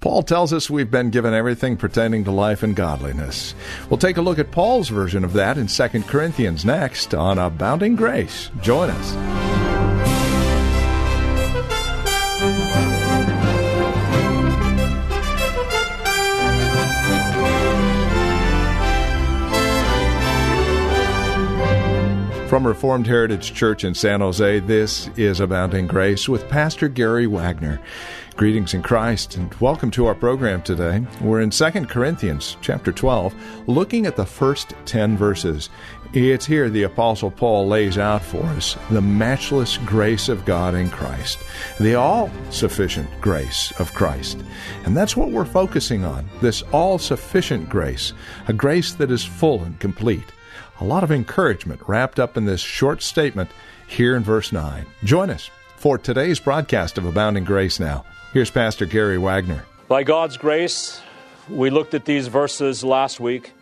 Paul tells us we've been given everything pertaining to life and godliness. We'll take a look at Paul's version of that in 2 Corinthians next on Abounding Grace. Join us. From Reformed Heritage Church in San Jose, this is Abounding Grace with Pastor Gary Wagner. Greetings in Christ and welcome to our program today. We're in 2 Corinthians chapter 12, looking at the first 10 verses. It's here the apostle Paul lays out for us the matchless grace of God in Christ, the all-sufficient grace of Christ. And that's what we're focusing on, this all-sufficient grace, a grace that is full and complete. A lot of encouragement wrapped up in this short statement here in verse 9. Join us for today's broadcast of Abounding Grace now. Here's Pastor Gary Wagner. By God's grace, we looked at these verses last week,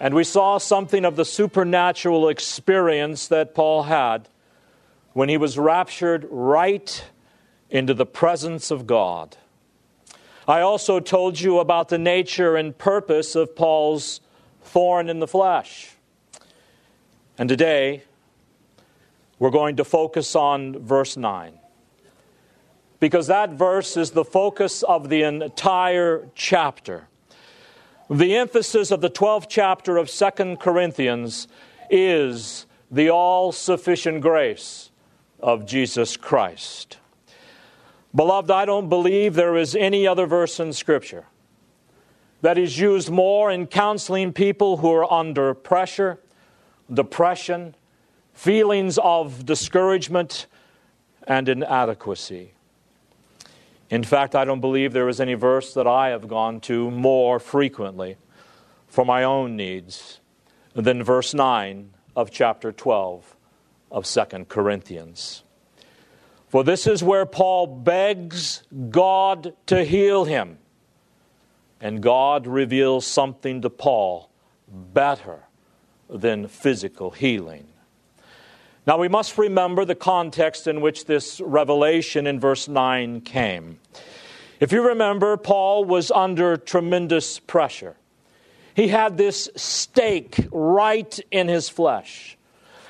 and we saw something of the supernatural experience that Paul had when he was raptured right into the presence of God. I also told you about the nature and purpose of Paul's thorn in the flesh. And today, we're going to focus on verse 9. Because that verse is the focus of the entire chapter. The emphasis of the 12th chapter of 2 Corinthians is the all sufficient grace of Jesus Christ. Beloved, I don't believe there is any other verse in Scripture that is used more in counseling people who are under pressure, depression, feelings of discouragement, and inadequacy. In fact, I don't believe there is any verse that I have gone to more frequently for my own needs than verse 9 of chapter 12 of 2 Corinthians. For this is where Paul begs God to heal him and God reveals something to Paul better than physical healing. Now, we must remember the context in which this revelation in verse 9 came. If you remember, Paul was under tremendous pressure. He had this stake right in his flesh,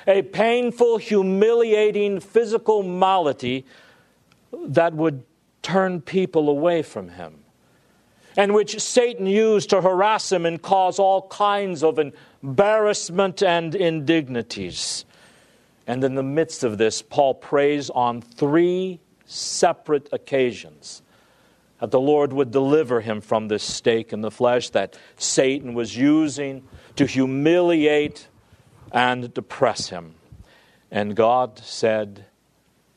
a painful, humiliating physical malady that would turn people away from him and which Satan used to harass him and cause all kinds of embarrassment and indignities. And in the midst of this, Paul prays on three separate occasions that the Lord would deliver him from this stake in the flesh that Satan was using to humiliate and depress him. And God said,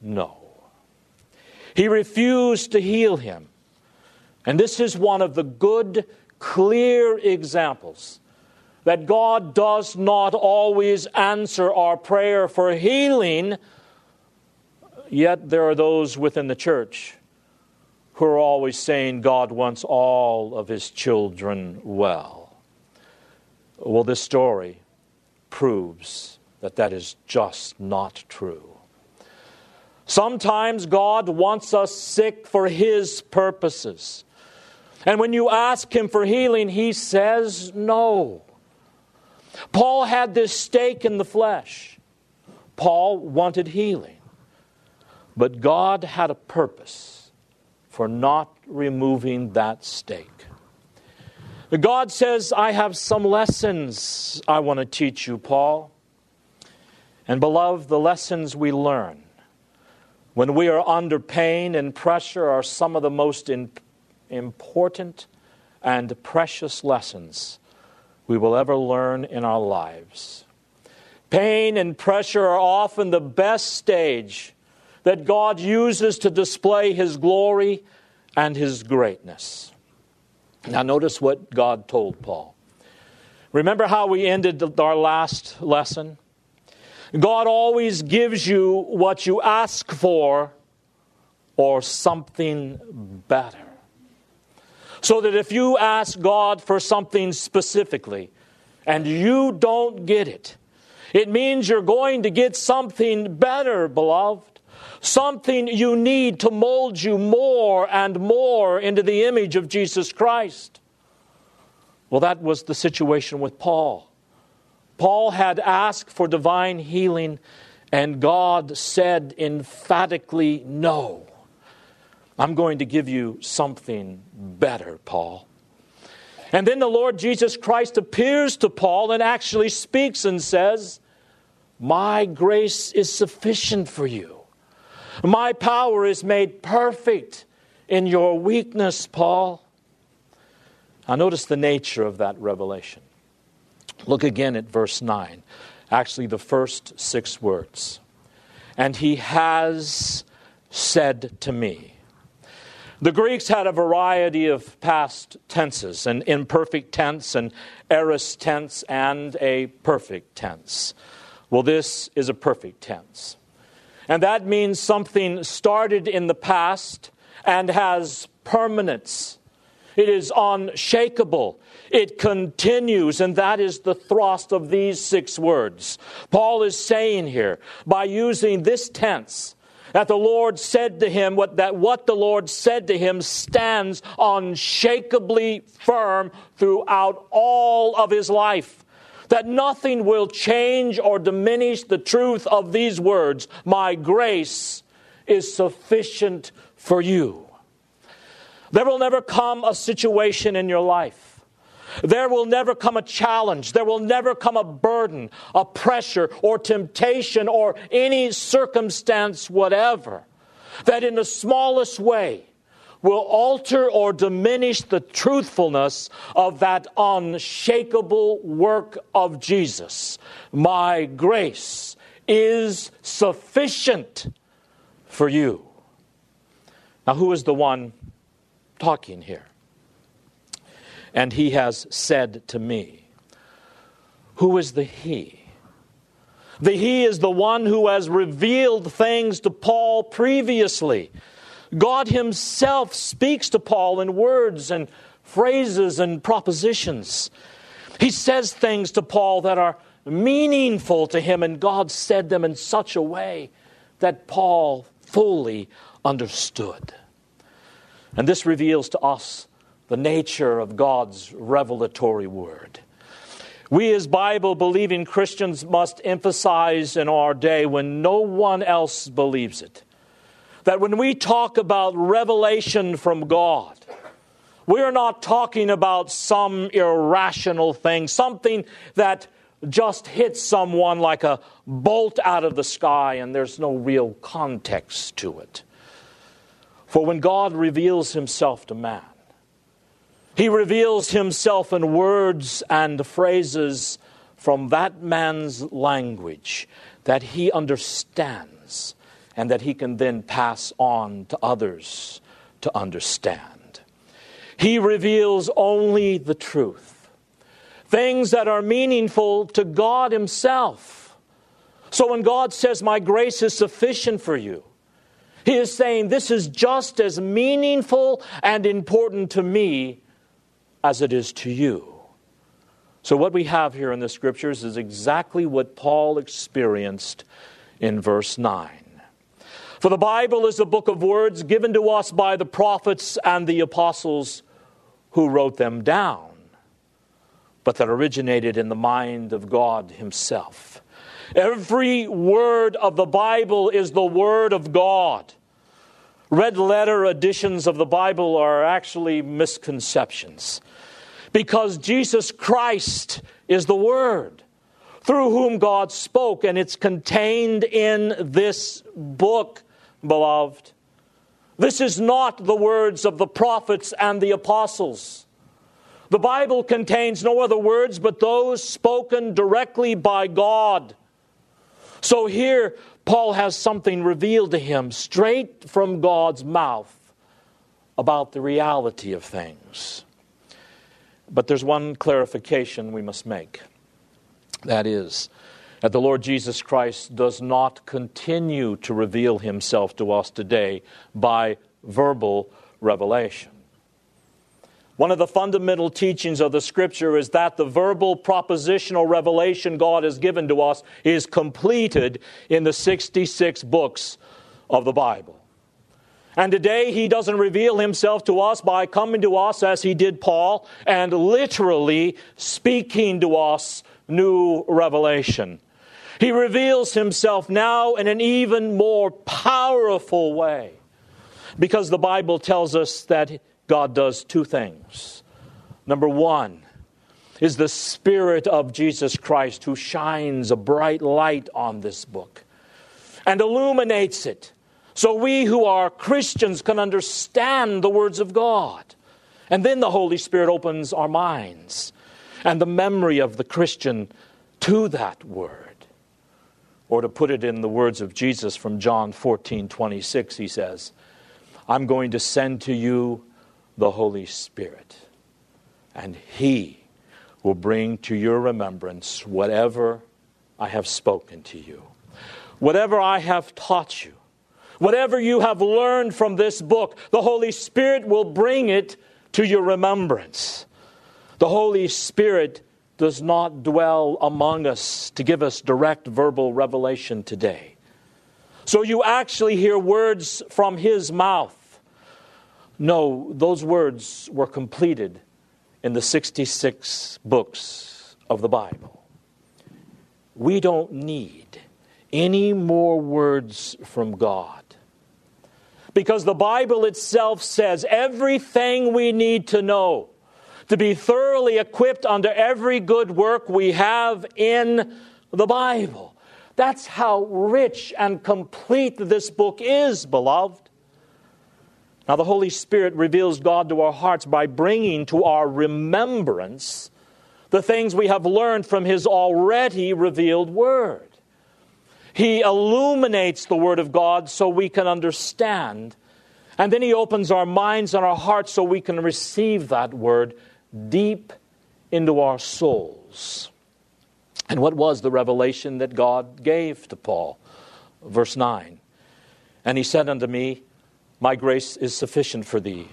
No. He refused to heal him. And this is one of the good, clear examples that God does not always answer our prayer for healing, yet there are those within the church who are always saying God wants all of his children well. Well, this story proves that that is just not true. Sometimes God wants us sick for his purposes. And when you ask him for healing, he says no. Paul had this stake in the flesh. Paul wanted healing. But God had a purpose for not removing that stake. God says, I have some lessons I want to teach you, Paul. And beloved, the lessons we learn when we are under pain and pressure are some of the most important important and precious lessons we will ever learn in our lives. Pain and pressure are often the best stage that God uses to display His glory and his greatness. Now, notice what God told Paul. Remember how we ended our last lesson? God always gives you what you ask for or something better. So that if you ask God for something specifically and you don't get it, it means you're going to get something better, beloved. Something you need to mold you more and more into the image of Jesus Christ. Well, that was the situation with Paul. Paul had asked for divine healing, and God said emphatically, No. I'm going to give you something better, Paul. And then the Lord Jesus Christ appears to Paul and actually speaks and says, My grace is sufficient for you. My power is made perfect in your weakness, Paul. Now, notice the nature of that revelation. Look again at verse 9, actually, the first six words. And he has said to me. The Greeks had a variety of past tenses an imperfect tense, an aorist tense, and a perfect tense. Well, this is a perfect tense. And that means something started in the past and has permanence. It is unshakable. It continues, and that is the thrust of these six words. Paul is saying here, by using this tense, that the Lord said to him, what, that what the Lord said to him stands unshakably firm throughout all of his life. That nothing will change or diminish the truth of these words My grace is sufficient for you. There will never come a situation in your life there will never come a challenge. There will never come a burden, a pressure, or temptation, or any circumstance, whatever, that in the smallest way will alter or diminish the truthfulness of that unshakable work of Jesus. My grace is sufficient for you. Now, who is the one talking here? And he has said to me. Who is the he? The he is the one who has revealed things to Paul previously. God himself speaks to Paul in words and phrases and propositions. He says things to Paul that are meaningful to him, and God said them in such a way that Paul fully understood. And this reveals to us the nature of God's revelatory word. We, as Bible believing Christians, must emphasize in our day when no one else believes it that when we talk about revelation from God, we're not talking about some irrational thing, something that just hits someone like a bolt out of the sky and there's no real context to it. For when God reveals himself to man, he reveals himself in words and phrases from that man's language that he understands and that he can then pass on to others to understand. He reveals only the truth, things that are meaningful to God Himself. So when God says, My grace is sufficient for you, He is saying, This is just as meaningful and important to me as it is to you. So, what we have here in the scriptures is exactly what Paul experienced in verse 9. For the Bible is a book of words given to us by the prophets and the apostles who wrote them down, but that originated in the mind of God Himself. Every word of the Bible is the Word of God. Red letter editions of the Bible are actually misconceptions because Jesus Christ is the Word through whom God spoke, and it's contained in this book, beloved. This is not the words of the prophets and the apostles. The Bible contains no other words but those spoken directly by God. So here, Paul has something revealed to him straight from God's mouth about the reality of things. But there's one clarification we must make. That is, that the Lord Jesus Christ does not continue to reveal himself to us today by verbal revelation. One of the fundamental teachings of the Scripture is that the verbal propositional revelation God has given to us is completed in the 66 books of the Bible. And today, He doesn't reveal Himself to us by coming to us as He did Paul and literally speaking to us new revelation. He reveals Himself now in an even more powerful way because the Bible tells us that God does two things. Number one is the Spirit of Jesus Christ who shines a bright light on this book and illuminates it so we who are Christians can understand the words of God. And then the Holy Spirit opens our minds and the memory of the Christian to that word. Or to put it in the words of Jesus from John 14 26, he says, I'm going to send to you the Holy Spirit, and He will bring to your remembrance whatever I have spoken to you, whatever I have taught you, whatever you have learned from this book, the Holy Spirit will bring it to your remembrance. The Holy Spirit does not dwell among us to give us direct verbal revelation today. So you actually hear words from His mouth no, those words were completed in the 66 books of the Bible. We don't need any more words from God. Because the Bible itself says everything we need to know to be thoroughly equipped under every good work we have in the Bible. That's how rich and complete this book is, beloved. Now, the Holy Spirit reveals God to our hearts by bringing to our remembrance the things we have learned from His already revealed Word. He illuminates the Word of God so we can understand. And then He opens our minds and our hearts so we can receive that Word deep into our souls. And what was the revelation that God gave to Paul? Verse 9. And he said unto me, my grace is sufficient for thee.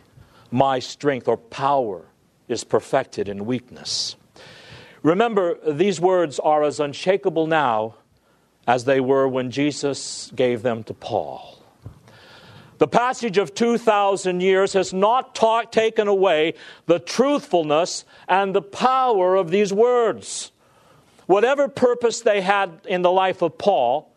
My strength or power is perfected in weakness. Remember, these words are as unshakable now as they were when Jesus gave them to Paul. The passage of 2,000 years has not taken away the truthfulness and the power of these words. Whatever purpose they had in the life of Paul,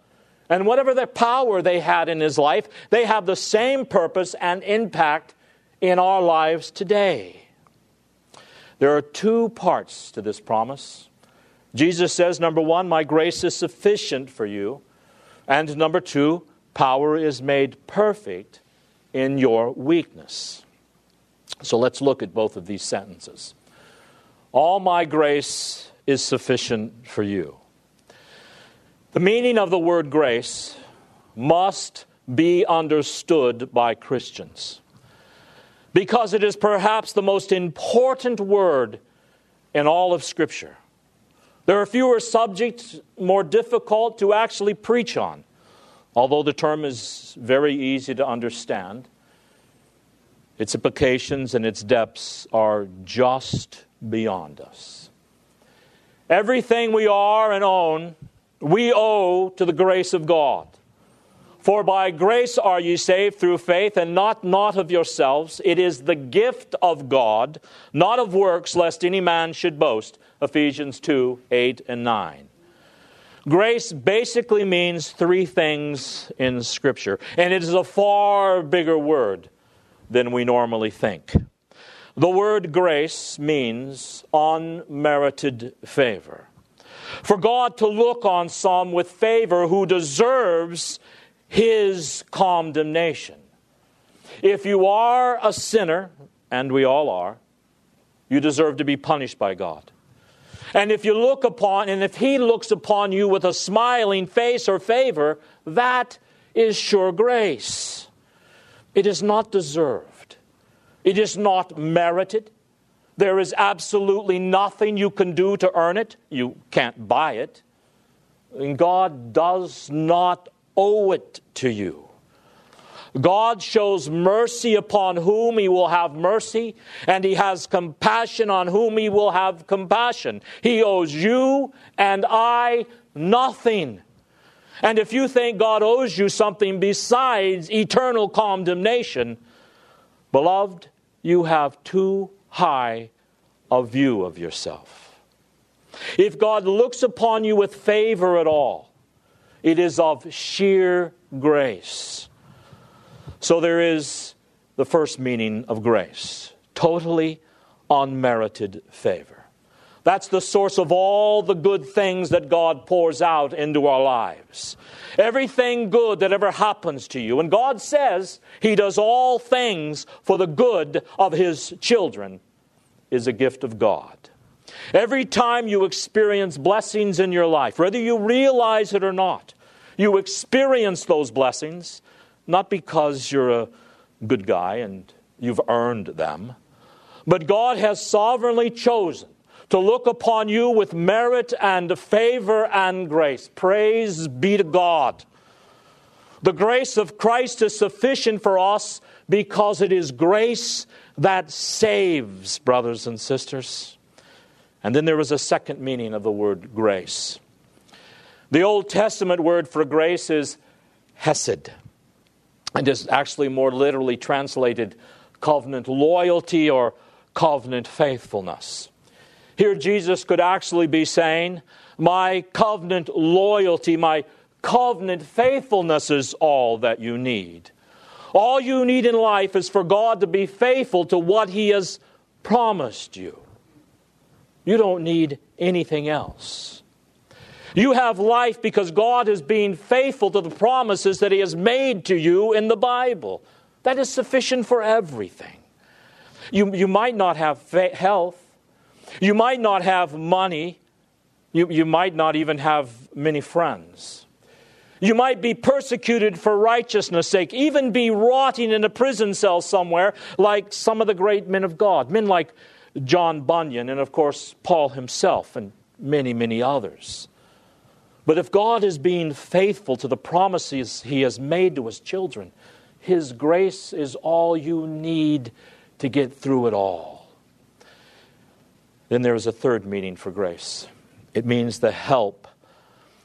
and whatever the power they had in his life, they have the same purpose and impact in our lives today. There are two parts to this promise. Jesus says, number one, my grace is sufficient for you. And number two, power is made perfect in your weakness. So let's look at both of these sentences. All my grace is sufficient for you. The meaning of the word grace must be understood by Christians because it is perhaps the most important word in all of Scripture. There are fewer subjects more difficult to actually preach on, although the term is very easy to understand. Its implications and its depths are just beyond us. Everything we are and own we owe to the grace of God. For by grace are ye saved through faith, and not not of yourselves. It is the gift of God, not of works, lest any man should boast. Ephesians 2 8 and 9. Grace basically means three things in Scripture, and it is a far bigger word than we normally think. The word grace means unmerited favor for God to look on some with favor who deserves his condemnation. If you are a sinner, and we all are, you deserve to be punished by God. And if you look upon, and if he looks upon you with a smiling face or favor, that is sure grace. It is not deserved. It is not merited. There is absolutely nothing you can do to earn it. You can't buy it. And God does not owe it to you. God shows mercy upon whom he will have mercy, and he has compassion on whom he will have compassion. He owes you and I nothing. And if you think God owes you something besides eternal condemnation, beloved, you have too high a view of yourself. If God looks upon you with favor at all, it is of sheer grace. So there is the first meaning of grace totally unmerited favor. That's the source of all the good things that God pours out into our lives. Everything good that ever happens to you. And God says He does all things for the good of His children is a gift of God. Every time you experience blessings in your life, whether you realize it or not, you experience those blessings not because you're a good guy and you've earned them, but God has sovereignly chosen to look upon you with merit and favor and grace. Praise be to God. The grace of Christ is sufficient for us because it is grace that saves, brothers and sisters. And then there was a second meaning of the word grace. The Old Testament word for grace is hesed and is actually more literally translated covenant loyalty or covenant faithfulness. Here, Jesus could actually be saying, My covenant loyalty, my covenant faithfulness is all that you need. All you need in life is for God to be faithful to what He has promised you. You don't need anything else. You have life because God is being faithful to the promises that He has made to you in the Bible. That is sufficient for everything. You, you might not have health, you might not have money, you, you might not even have many friends. You might be persecuted for righteousness' sake, even be rotting in a prison cell somewhere, like some of the great men of God, men like John Bunyan, and of course, Paul himself, and many, many others. But if God is being faithful to the promises He has made to His children, His grace is all you need to get through it all. Then there is a third meaning for grace it means the help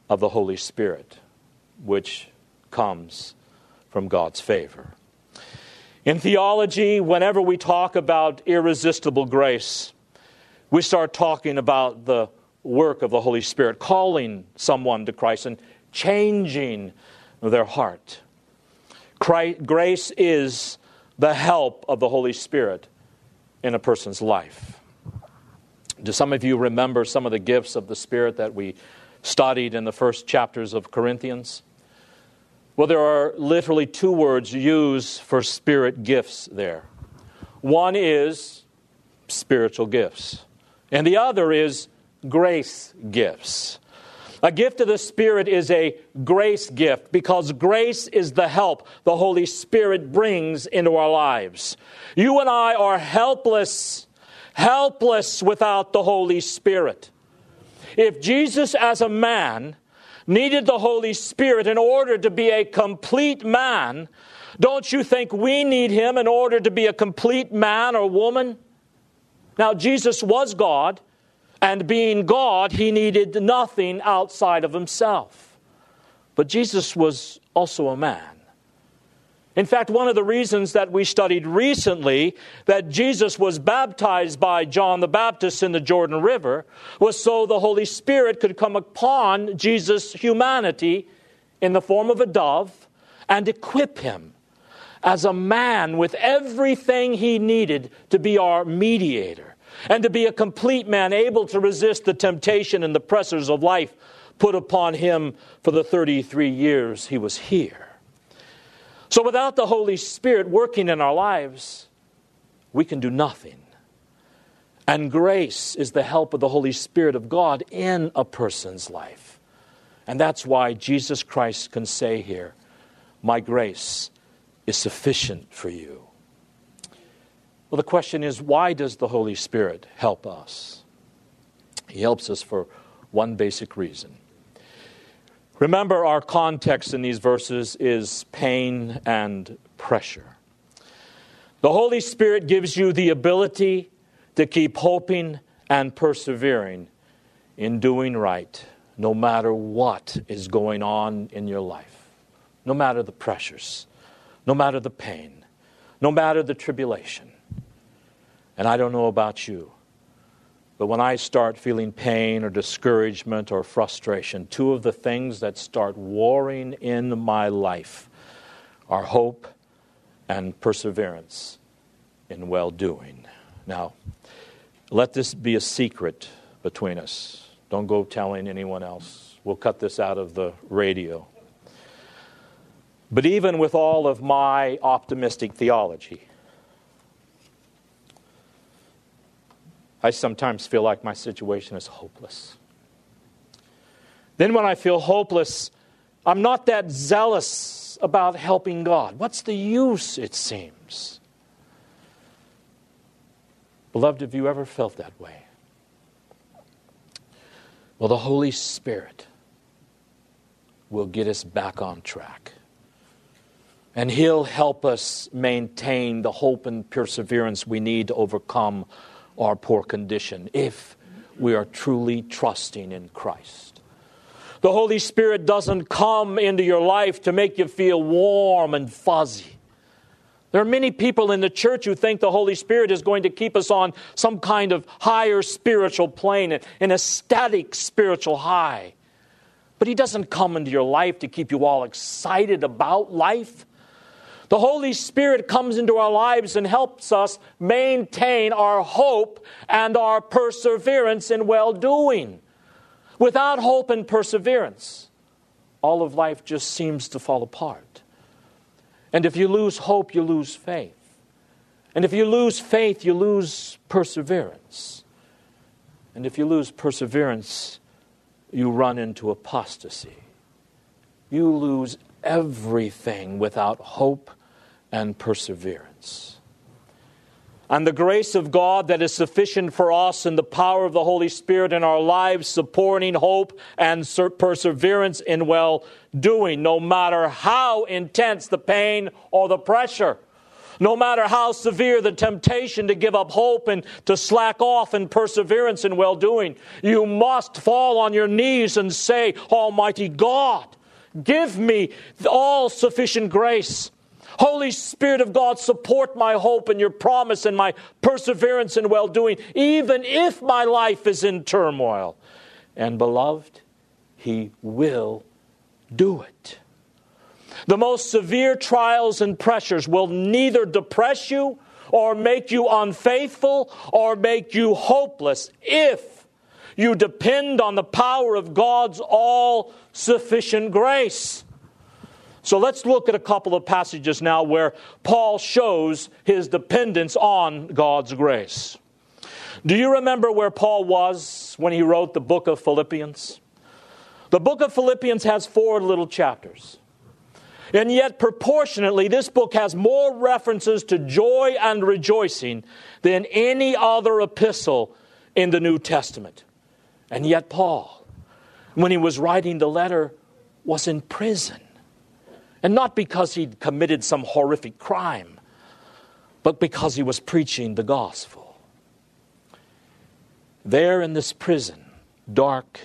of the Holy Spirit, which comes from God's favor. In theology, whenever we talk about irresistible grace, we start talking about the work of the Holy Spirit, calling someone to Christ and changing their heart. Christ, grace is the help of the Holy Spirit in a person's life. Do some of you remember some of the gifts of the Spirit that we studied in the first chapters of Corinthians? Well, there are literally two words used for spirit gifts there. One is spiritual gifts, and the other is grace gifts. A gift of the Spirit is a grace gift because grace is the help the Holy Spirit brings into our lives. You and I are helpless, helpless without the Holy Spirit. If Jesus, as a man, needed the Holy Spirit in order to be a complete man, don't you think we need him in order to be a complete man or woman? Now, Jesus was God. And being God, he needed nothing outside of himself. But Jesus was also a man. In fact, one of the reasons that we studied recently that Jesus was baptized by John the Baptist in the Jordan River was so the Holy Spirit could come upon Jesus' humanity in the form of a dove and equip him as a man with everything he needed to be our mediator and to be a complete man, able to resist the temptation and the pressures of life put upon him for the 33 years he was here. So, without the Holy Spirit working in our lives, we can do nothing. And grace is the help of the Holy Spirit of God in a person's life. And that's why Jesus Christ can say here, My grace is sufficient for you. Well, the question is why does the Holy Spirit help us? He helps us for one basic reason. Remember, our context in these verses is pain and pressure. The Holy Spirit gives you the ability to keep hoping and persevering in doing right, no matter what is going on in your life, no matter the pressures, no matter the pain, no matter the tribulation. And I don't know about you, but when I start feeling pain or discouragement or frustration, two of the things that start warring in my life are hope and perseverance in well doing. Now, let this be a secret between us. Don't go telling anyone else. We'll cut this out of the radio. But even with all of my optimistic theology, I sometimes feel like my situation is hopeless. Then, when I feel hopeless, I'm not that zealous about helping God. What's the use, it seems? Beloved, have you ever felt that way? Well, the Holy Spirit will get us back on track. And He'll help us maintain the hope and perseverance we need to overcome our poor condition if we are truly trusting in Christ. The Holy Spirit doesn't come into your life to make you feel warm and fuzzy. There are many people in the church who think the Holy Spirit is going to keep us on some kind of higher spiritual plane, an ecstatic spiritual high. But He doesn't come into your life to keep you all excited about life. The Holy Spirit comes into our lives and helps us maintain our hope and our perseverance in well doing. Without hope and perseverance, all of life just seems to fall apart. And if you lose hope, you lose faith. And if you lose faith, you lose perseverance. And if you lose perseverance, you run into apostasy. You lose everything without hope and perseverance. And the grace of God that is sufficient for us and the power of the Holy Spirit in our lives, supporting hope and perseverance in well doing, no matter how intense the pain or the pressure. No matter how severe the temptation to give up hope and to slack off in perseverance and well doing, you must fall on your knees and say, Almighty God, give me all sufficient grace Holy Spirit of God, support my hope and your promise and my perseverance and well doing, even if my life is in turmoil. And beloved, He will do it. The most severe trials and pressures will neither depress you or make you unfaithful or make you hopeless if you depend on the power of God's all sufficient grace. So let's look at a couple of passages now where Paul shows his dependence on God's grace. Do you remember where Paul was when he wrote the book of Philippians? The book of Philippians has four little chapters. And yet, proportionately, this book has more references to joy and rejoicing than any other epistle in the New Testament. And yet, Paul, when he was writing the letter, was in prison. And not because he'd committed some horrific crime, but because he was preaching the gospel. There in this prison, dark,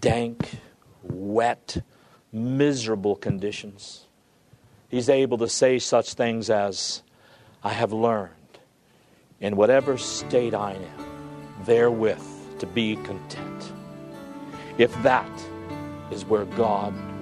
dank, wet, miserable conditions, he's able to say such things as, I have learned in whatever state I am, therewith to be content. If that is where God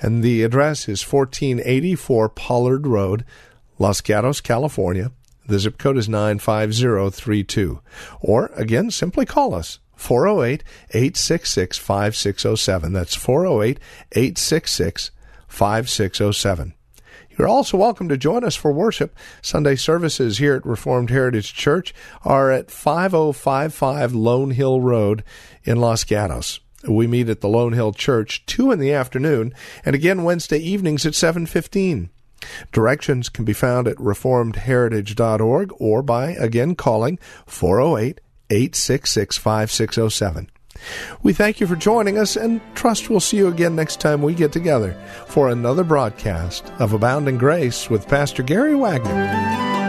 and the address is 1484 Pollard Road, Los Gatos, California. The zip code is 95032. Or, again, simply call us. 408 866 5607. That's 408 866 5607. You're also welcome to join us for worship. Sunday services here at Reformed Heritage Church are at 5055 Lone Hill Road in Los Gatos. We meet at the Lone Hill Church 2 in the afternoon and again Wednesday evenings at 7:15. Directions can be found at reformedheritage.org or by again calling 408-866-5607. We thank you for joining us and trust we'll see you again next time we get together for another broadcast of Abounding Grace with Pastor Gary Wagner.